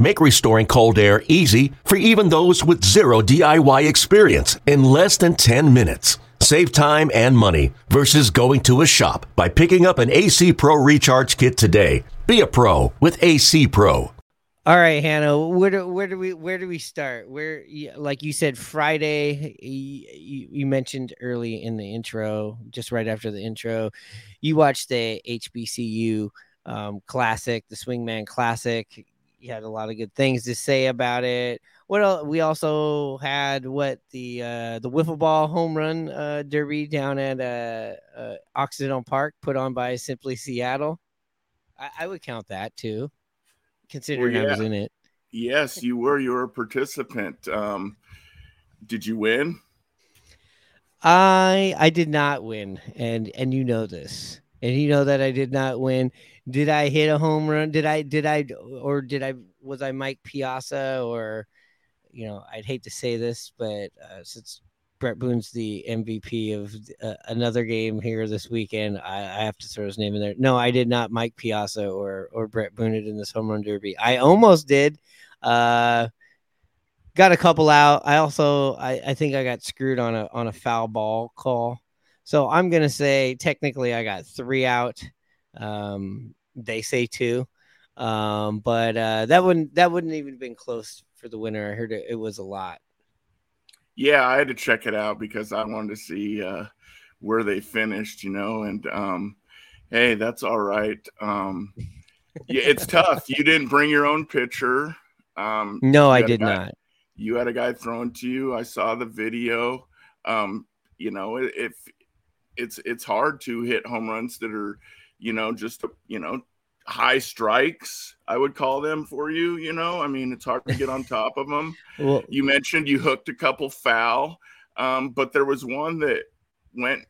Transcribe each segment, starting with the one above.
Make restoring cold air easy for even those with zero DIY experience in less than 10 minutes. Save time and money versus going to a shop by picking up an AC Pro Recharge Kit today. Be a pro with AC Pro. All right, Hannah. Where do where do we where do we start? Where like you said Friday, you, you mentioned early in the intro, just right after the intro, you watched the HBCU um, Classic, the Swingman Classic. You had a lot of good things to say about it. What else? We also had what the uh, the wiffle ball home run uh, derby down at uh, uh, Occidental Park, put on by Simply Seattle. I, I would count that too, considering well, yeah. I was in it. Yes, you were. You were a participant. Um, did you win? I I did not win, and and you know this, and you know that I did not win. Did I hit a home run? Did I did I or did I was I Mike Piazza or you know I'd hate to say this, but uh, since Bret Boone's the MVP of uh, another game here this weekend. I, I, have to throw his name in there. No, I did not Mike Piazza or or Bret Boone in this home run derby. I almost did. Uh, got a couple out. I also I, I think I got screwed on a on a foul ball call. So I'm gonna say technically I got three out. Um, they say two. Um, but uh, that wouldn't that wouldn't even been close for the winner. I heard it, it was a lot. Yeah, I had to check it out because I wanted to see uh, where they finished, you know. And um, hey, that's all right. Um, yeah, it's tough. You didn't bring your own pitcher. Um, no, I did guy, not. You had a guy thrown to you. I saw the video. Um, you know, if it's it's hard to hit home runs that are, you know, just you know high strikes, I would call them for you. You know, I mean, it's hard to get on top of them. well, you mentioned you hooked a couple foul, um, but there was one that went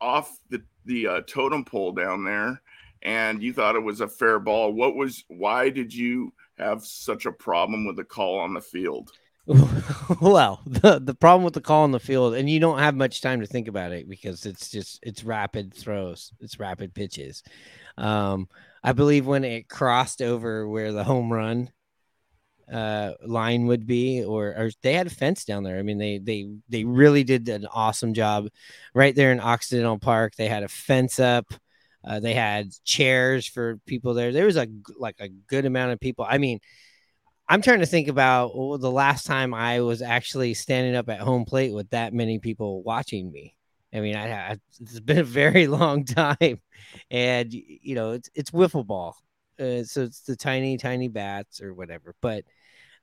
off the the uh, totem pole down there, and you thought it was a fair ball. What was? Why did you have such a problem with the call on the field? well, the the problem with the call on the field, and you don't have much time to think about it because it's just it's rapid throws, it's rapid pitches. Um, I believe when it crossed over where the home run uh, line would be, or, or they had a fence down there. I mean, they they they really did an awesome job right there in Occidental Park. They had a fence up. Uh, they had chairs for people there. There was a like a good amount of people. I mean, I'm trying to think about well, the last time I was actually standing up at home plate with that many people watching me. I mean, I, I, it's been a very long time, and you know, it's it's wiffle ball, uh, so it's the tiny, tiny bats or whatever. But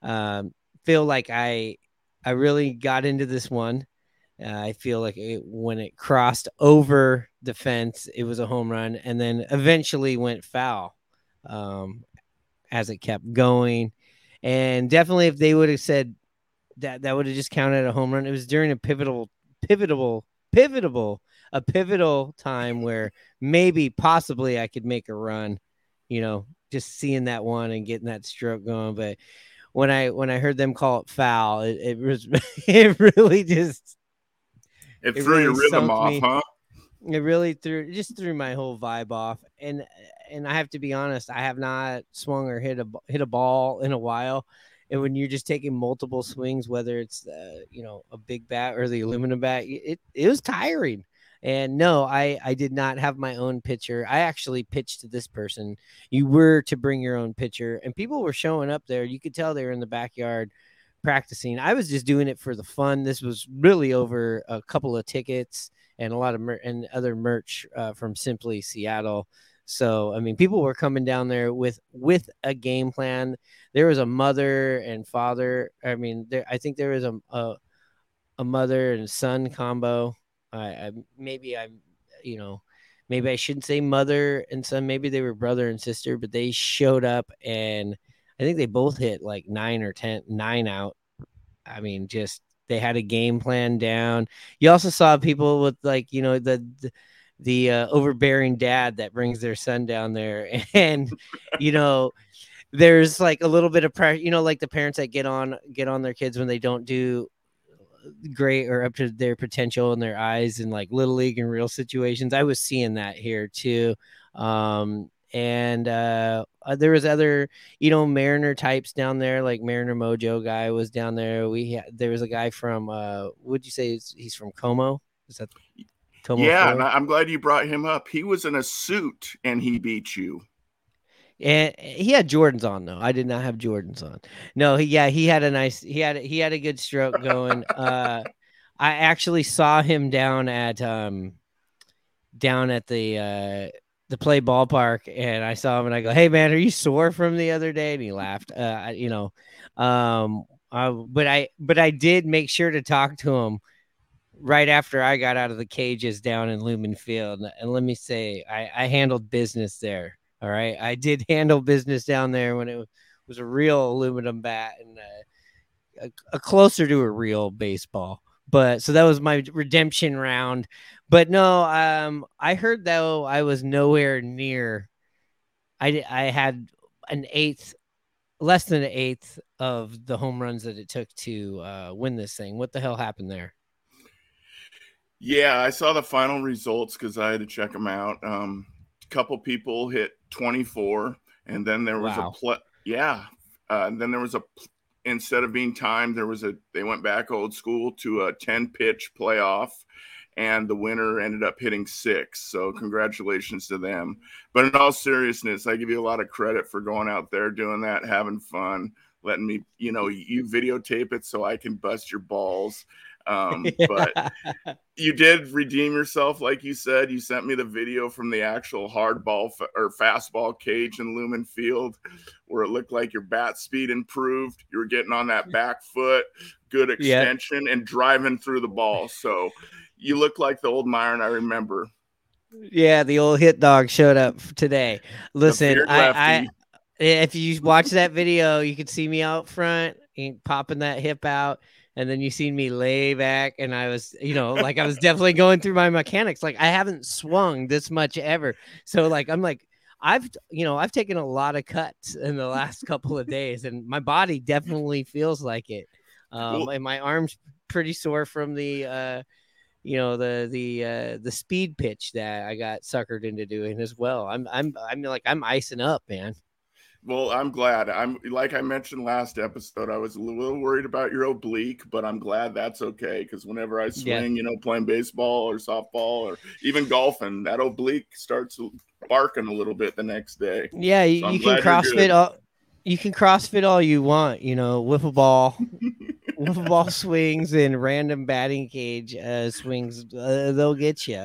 um, feel like I I really got into this one. Uh, I feel like it, when it crossed over the fence, it was a home run, and then eventually went foul um, as it kept going. And definitely, if they would have said that, that would have just counted a home run. It was during a pivotal, pivotal pivotal a pivotal time where maybe possibly I could make a run, you know, just seeing that one and getting that stroke going. But when I when I heard them call it foul, it, it was it really just it, it threw really your rhythm off, me. huh? It really threw it just threw my whole vibe off. And and I have to be honest, I have not swung or hit a hit a ball in a while and when you're just taking multiple swings, whether it's uh, you know a big bat or the aluminum bat, it it was tiring. And no, I I did not have my own pitcher. I actually pitched to this person. You were to bring your own pitcher, and people were showing up there. You could tell they were in the backyard practicing. I was just doing it for the fun. This was really over a couple of tickets and a lot of mer- and other merch uh, from Simply Seattle. So I mean, people were coming down there with with a game plan. There was a mother and father. I mean, there I think there was a a, a mother and son combo. I, I maybe I'm you know maybe I shouldn't say mother and son. Maybe they were brother and sister, but they showed up and I think they both hit like nine or ten, nine out. I mean, just they had a game plan down. You also saw people with like you know the, the the uh, overbearing dad that brings their son down there. And you know there's like a little bit of pressure you know like the parents that get on get on their kids when they don't do great or up to their potential in their eyes in like little league and real situations. I was seeing that here too. Um and uh, uh there was other you know mariner types down there like mariner mojo guy was down there. We had there was a guy from uh would you say? He's from KOMO? Is that Yeah, and I'm glad you brought him up. He was in a suit and he beat you. And he had Jordans on though. I did not have Jordans on. No, he yeah, he had a nice he had he had a good stroke going. uh I actually saw him down at um down at the uh the play ballpark and I saw him and I go, "Hey man, are you sore from the other day?" and he laughed. Uh you know, um uh, but I but I did make sure to talk to him right after I got out of the cages down in Lumen Field. And let me say, I, I handled business there. All right. I did handle business down there when it was a real aluminum bat and uh, a, a closer to a real baseball. But so that was my redemption round. But no, um, I heard though I was nowhere near. I I had an eighth, less than an eighth of the home runs that it took to uh, win this thing. What the hell happened there? Yeah, I saw the final results because I had to check them out. Um, a couple people hit 24, and then there was wow. a. Yeah, uh, and then there was a instead of being timed, there was a they went back old school to a 10 pitch playoff, and the winner ended up hitting six. So congratulations to them. But in all seriousness, I give you a lot of credit for going out there doing that, having fun, letting me, you know, you videotape it so I can bust your balls. Um, but you did redeem yourself, like you said. You sent me the video from the actual hardball f- or fastball cage in Lumen Field, where it looked like your bat speed improved. You were getting on that back foot, good extension, yeah. and driving through the ball. So you look like the old Myron I remember. Yeah, the old hit dog showed up today. Listen, I, I if you watch that video, you can see me out front popping that hip out and then you seen me lay back and i was you know like i was definitely going through my mechanics like i haven't swung this much ever. So like i'm like i've you know i've taken a lot of cuts in the last couple of days and my body definitely feels like it. Um and my arms pretty sore from the uh you know the the uh the speed pitch that i got suckered into doing as well. I'm i'm i'm like i'm icing up man well, I'm glad. I'm like I mentioned last episode, I was a little worried about your oblique, but I'm glad that's okay because whenever I swing, yeah. you know, playing baseball or softball or even golfing, that oblique starts barking a little bit the next day. Yeah, you, so you can CrossFit all you can CrossFit all you want, you know, wiffle ball, wiffle ball swings and random batting cage uh, swings, uh, they'll get you.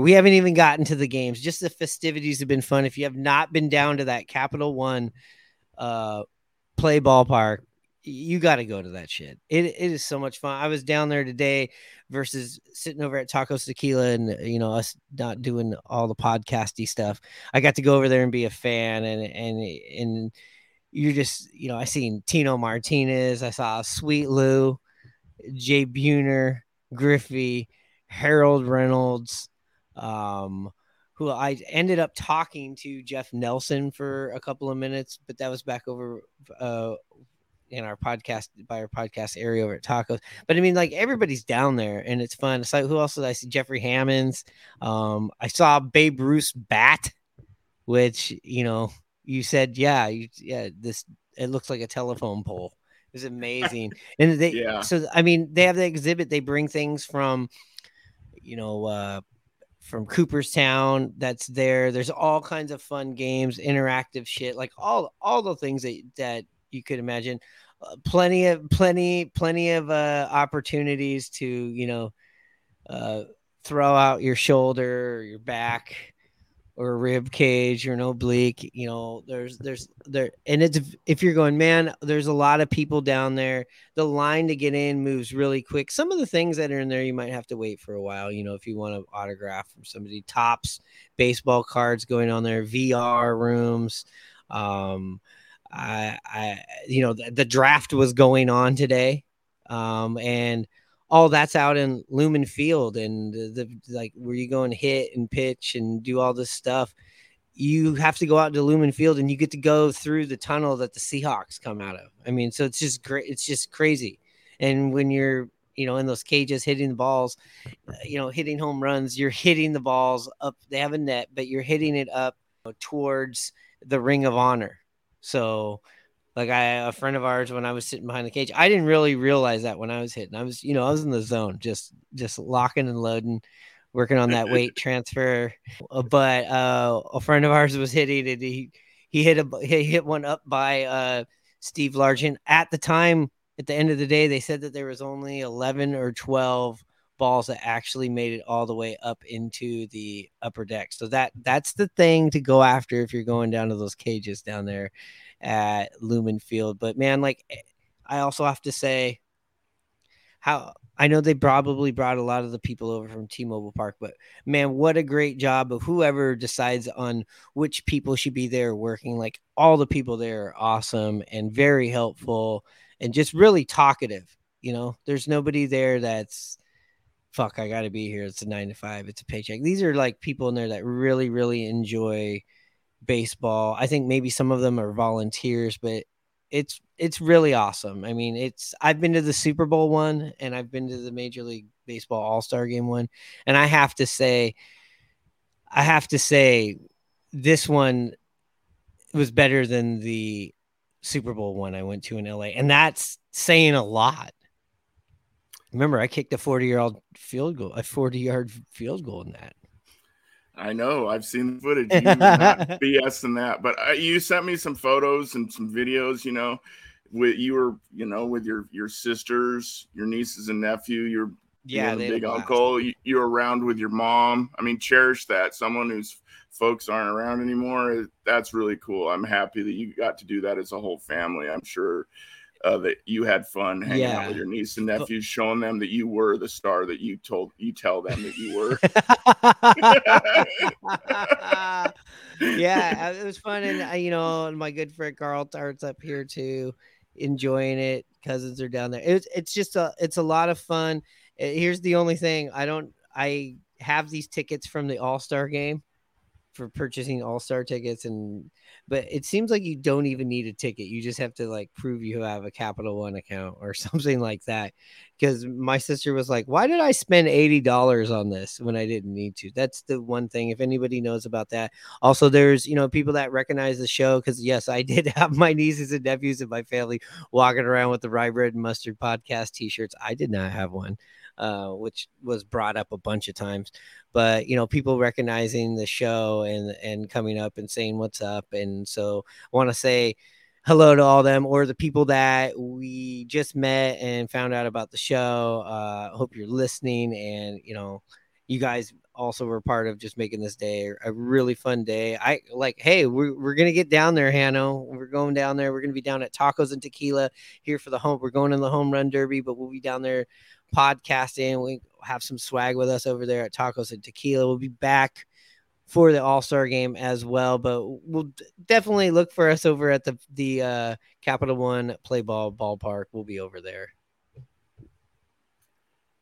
We haven't even gotten to the games. Just the festivities have been fun. If you have not been down to that Capital One uh, play ballpark, you got to go to that shit. It, it is so much fun. I was down there today versus sitting over at Tacos Tequila and you know us not doing all the podcasty stuff. I got to go over there and be a fan and and and you're just you know I seen Tino Martinez, I saw Sweet Lou, Jay Buhner, Griffey, Harold Reynolds, um, who I ended up talking to Jeff Nelson for a couple of minutes, but that was back over uh, in our podcast by our podcast area over at Tacos. But I mean, like everybody's down there and it's fun. It's like who else did I see? Jeffrey Hammonds. Um, I saw Babe Ruth's bat. which you know you said yeah you, yeah this it looks like a telephone pole. It was amazing, and they Yeah. so I mean they have the exhibit. They bring things from you know uh from Cooperstown that's there. There's all kinds of fun games, interactive shit, like all all the things that that you could imagine. Uh, plenty of plenty plenty of uh opportunities to you know uh throw out your shoulder your back or rib cage or an oblique you know there's there's there and it's if you're going man there's a lot of people down there the line to get in moves really quick. Some of the things that are in there you might have to wait for a while you know if you want to autograph from somebody. Topps baseball cards going on there vr rooms um i i you know the, the draft was going on today um and all that's out in Lumen Field and the, the like where you go and hit and pitch and do all this stuff. You have to go out to Lumen Field and you get to go through the tunnel that the Seahawks come out of. I mean, so it's just great. It's just crazy. And when you're, you know, in those cages hitting the balls, uh, you know, hitting home runs, you're hitting the balls up. They have a net, but you're hitting it up towards the Ring of Honor. So, like I, a friend of ours, when I was sitting behind the cage, I didn't really realize that when I was hitting. I was, you know, I was in the zone, just just locking and loading, working on that weight transfer. Uh, But uh, a friend of ours was hitting and he he hit a he hit one up by uh, Steve Largent. At the time, at the end of the day, they said that there was only eleven or twelve balls that actually made it all the way up into the upper deck. So that that's the thing to go after if you're going down to those cages down there at Lumen Field. But man, like eh, I also have to say how I know they probably brought a lot of the people over from T-Mobile Park, but man, what a great job of whoever decides on which people should be there working. Like all the people there are awesome and very helpful and just really talkative. You know, there's nobody there that's fuck, I gotta be here. It's a nine to five, it's a paycheck. These are like people in there that really, really enjoy baseball. I think maybe some of them are volunteers, but it's it's really awesome. I mean, it's I've been to the Super Bowl one and I've been to the Major League Baseball All-Star game one, and I have to say I have to say this one was better than the Super Bowl one I went to in LA, and that's saying a lot. Remember, I kicked a 40 year old field goal, a 40 yard field goal in that. I know. I've seen the footage. You not BSing that, but uh, you sent me some photos and some videos. You know, with you were, you know, with your your sisters, your nieces and nephew, your Yeah, you know, big uncle. You, you're around with your mom. I mean, cherish that. Someone whose folks aren't around anymore. That's really cool. I'm happy that you got to do that as a whole family. I'm sure uh, that you had fun hanging Yeah. out with your niece and nephews, showing them that you were the star that you told you tell them that you were. yeah, it was fun, and uh, you know, my good friend Carl Tart's up here too, enjoying it. Cousins are down there. It's it's just a it's a lot of fun. Uh, Here's the only thing I don't I have these tickets from the All Star game for purchasing All Star tickets, and but it seems like you don't even need a ticket. You just have to like prove you have a Capital One account or something like that. Because my sister was like, "Why did I spend eighty dollars on this when I didn't need to?" That's the one thing. If anybody knows about that, also there's you know people that recognize the show because yes, I did have my nieces and nephews and my family walking around with the Rye Bread and Mustard podcast T-shirts. I did not have one, uh, which was brought up a bunch of times. But you know, people recognizing the show and and coming up and saying what's up, and so I want to say hello to all them or the people that we just met and found out about the show. Uh, hope you're listening, and you know, you guys also were part of just making this day a really fun day. I like, hey, we're, we're gonna get down there, Hanno. We're going down there. We're gonna be down at Tacos and Tequila here for the home. We're going in the home run derby, but we'll be down there podcasting. We have some swag with us over there at Tacos and Tequila. We'll be back for the All Star game as well, but we'll definitely look for us over at the the uh, Capital One Play Ball Ballpark. We'll be over there.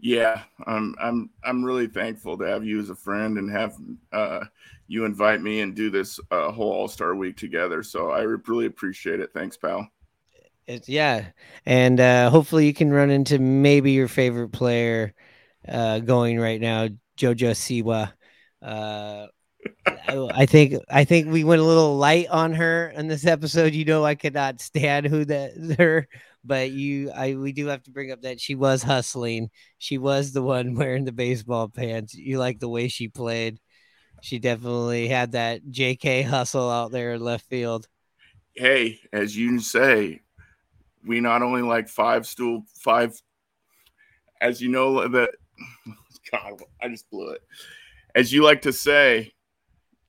Yeah, I'm I'm I'm really thankful to have you as a friend and have uh, you invite me and do this uh, whole All Star Week together. So I really appreciate it. Thanks, pal. It's yeah, and uh, hopefully you can run into maybe your favorite player uh, going right now, Jojo Siwa. Uh, I I think I think we went a little light on her in this episode. You know, I could not stand who that her, but you, I we do have to bring up that she was hustling. She was the one wearing the baseball pants. You like the way she played. She definitely had that JK hustle out there in left field. Hey, as you say, we not only like five stool five, as you know that. God, I just blew it. As you like to say,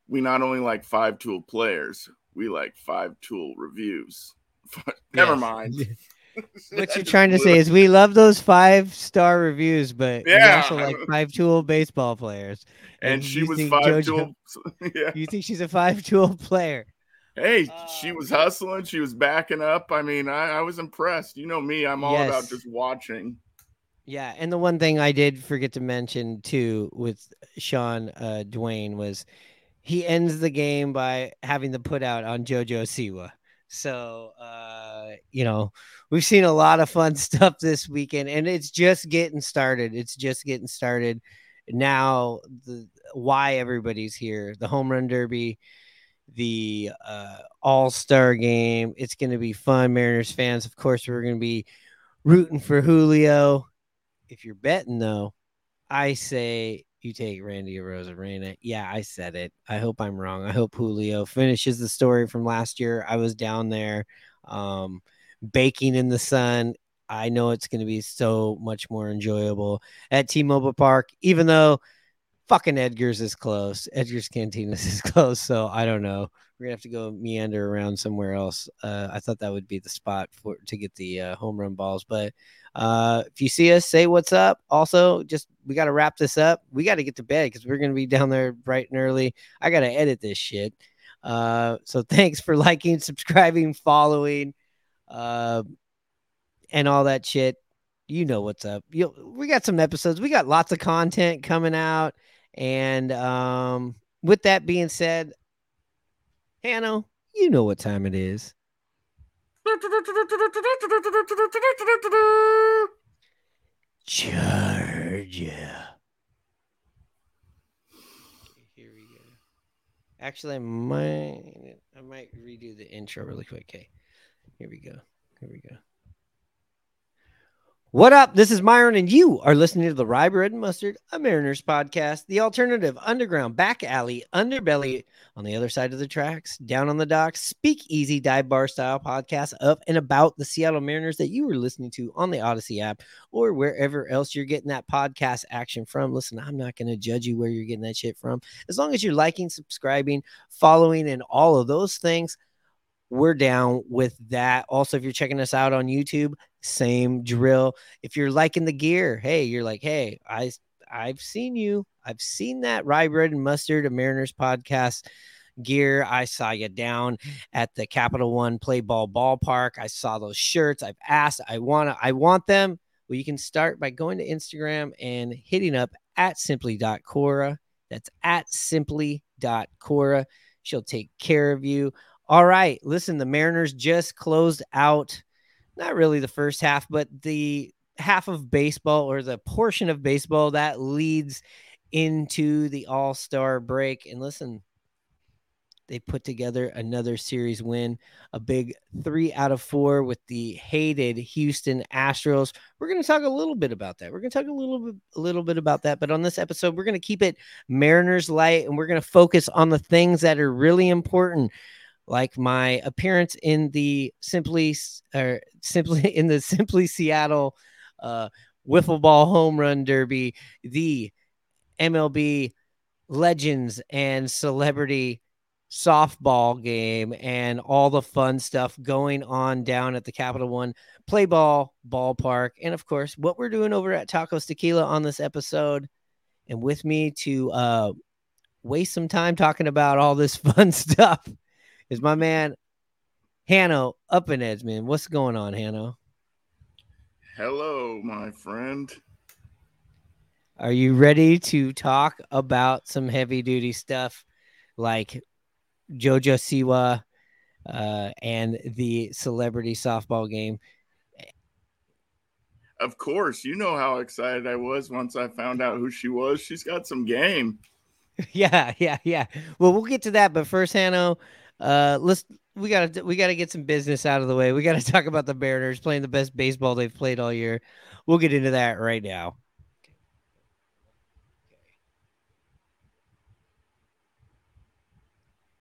we not only like five tool players, we like five tool reviews. Never Yes. mind. What you're trying to say is we love those five star reviews, but we Yeah. also like five tool baseball players. and she you was five JoJo- tool. Yeah. You think she's a five tool player? Hey, Uh, she was hustling. She was backing up. I mean, I, I was impressed. You know me. I'm all about just watching. Yeah, and the one thing I did forget to mention too with Sean uh, Dwayne was he ends the game by having the put out on JoJo Siwa. So uh, you know, we've seen a lot of fun stuff this weekend, and it's just getting started. It's just getting started. Now the why everybody's here, the home run derby, the uh, all-star game. It's gonna be fun, Mariners fans. Of course, we're gonna be rooting for Julio if you're betting though, I say you take Randy Arozarena. Yeah, I said it. I hope I'm wrong. I hope Julio finishes the story from last year. I was down there um, baking in the sun. I know it's going to be so much more enjoyable at T-Mobile Park, even though fucking Edgar's is close. Edgar's Cantinas is close, so I don't know. We're gonna have to go meander around somewhere else. Uh, I thought that would be the spot for to get the uh, home run balls, but uh, if you see us, say what's up. Also, just we got to wrap this up. We got to get to bed because we're to be down there bright and early. I got to edit this shit. Uh, so thanks for liking, subscribing, following, uh, and all that shit. You know what's up. You, we got some episodes. We got lots of content coming out. And um, with that being said, Hanno, you know what time it is. Georgia. Here we go. Actually, I might I might redo the intro really quick. Okay. Here we go. Here we go. What up? This is Myron, and you are listening to the Rye Bread and Mustard, a Mariners podcast, the alternative underground back alley underbelly on the other side of the tracks, down on the docks, speak easy dive bar style podcast of and about the Seattle Mariners that you are listening to on the Audacy app or wherever else you're getting that podcast action from. Listen, I'm not going to judge you where you're getting that shit from. As long as you're liking, subscribing, following, and all of those things, we're down with that. Also, if you're checking us out on YouTube, same drill. If you're liking the gear, hey, you're like, hey, I I've seen you. I've seen that rye bread and mustard, a Mariners podcast gear. I saw you down at the Capital One Play Ball Ballpark. I saw those shirts. I've asked. I want. I want them. Well, you can start by going to Instagram and hitting up at simply.cora. That's at simply.cora. She'll take care of you. All right. Listen, the Mariners just closed out, not really the first half, but the half of baseball or the portion of baseball that leads into the All Star break. And listen, they put together another series win, a big three out of four with the hated Houston Astros. We're going to talk a little bit about that. We're going to talk a little bit, a little bit about that. But on this episode, we're going to keep it Mariners light, and we're going to focus on the things that are really important, like my appearance in the simply or simply in the simply Seattle uh, wiffle ball home run derby, the MLB legends and celebrity softball game and all the fun stuff going on down at the Capital One Play Ball Ballpark. And of course, what we're doing over at Tacos Tequila on this episode. And with me to uh, waste some time talking about all this fun stuff is my man, Hanno up in Edmond. What's going on, Hanno? Hello, my friend. Are you ready to talk about some heavy duty stuff like JoJo Siwa uh, and the celebrity softball game? Of course, you know how excited I was once I found out who she was. She's got some game. yeah, yeah, yeah. Well, we'll get to that, but first, Hanno, uh, let's we gotta we gotta get some business out of the way. We gotta talk about the Mariners playing the best baseball they've played all year. We'll get into that right now.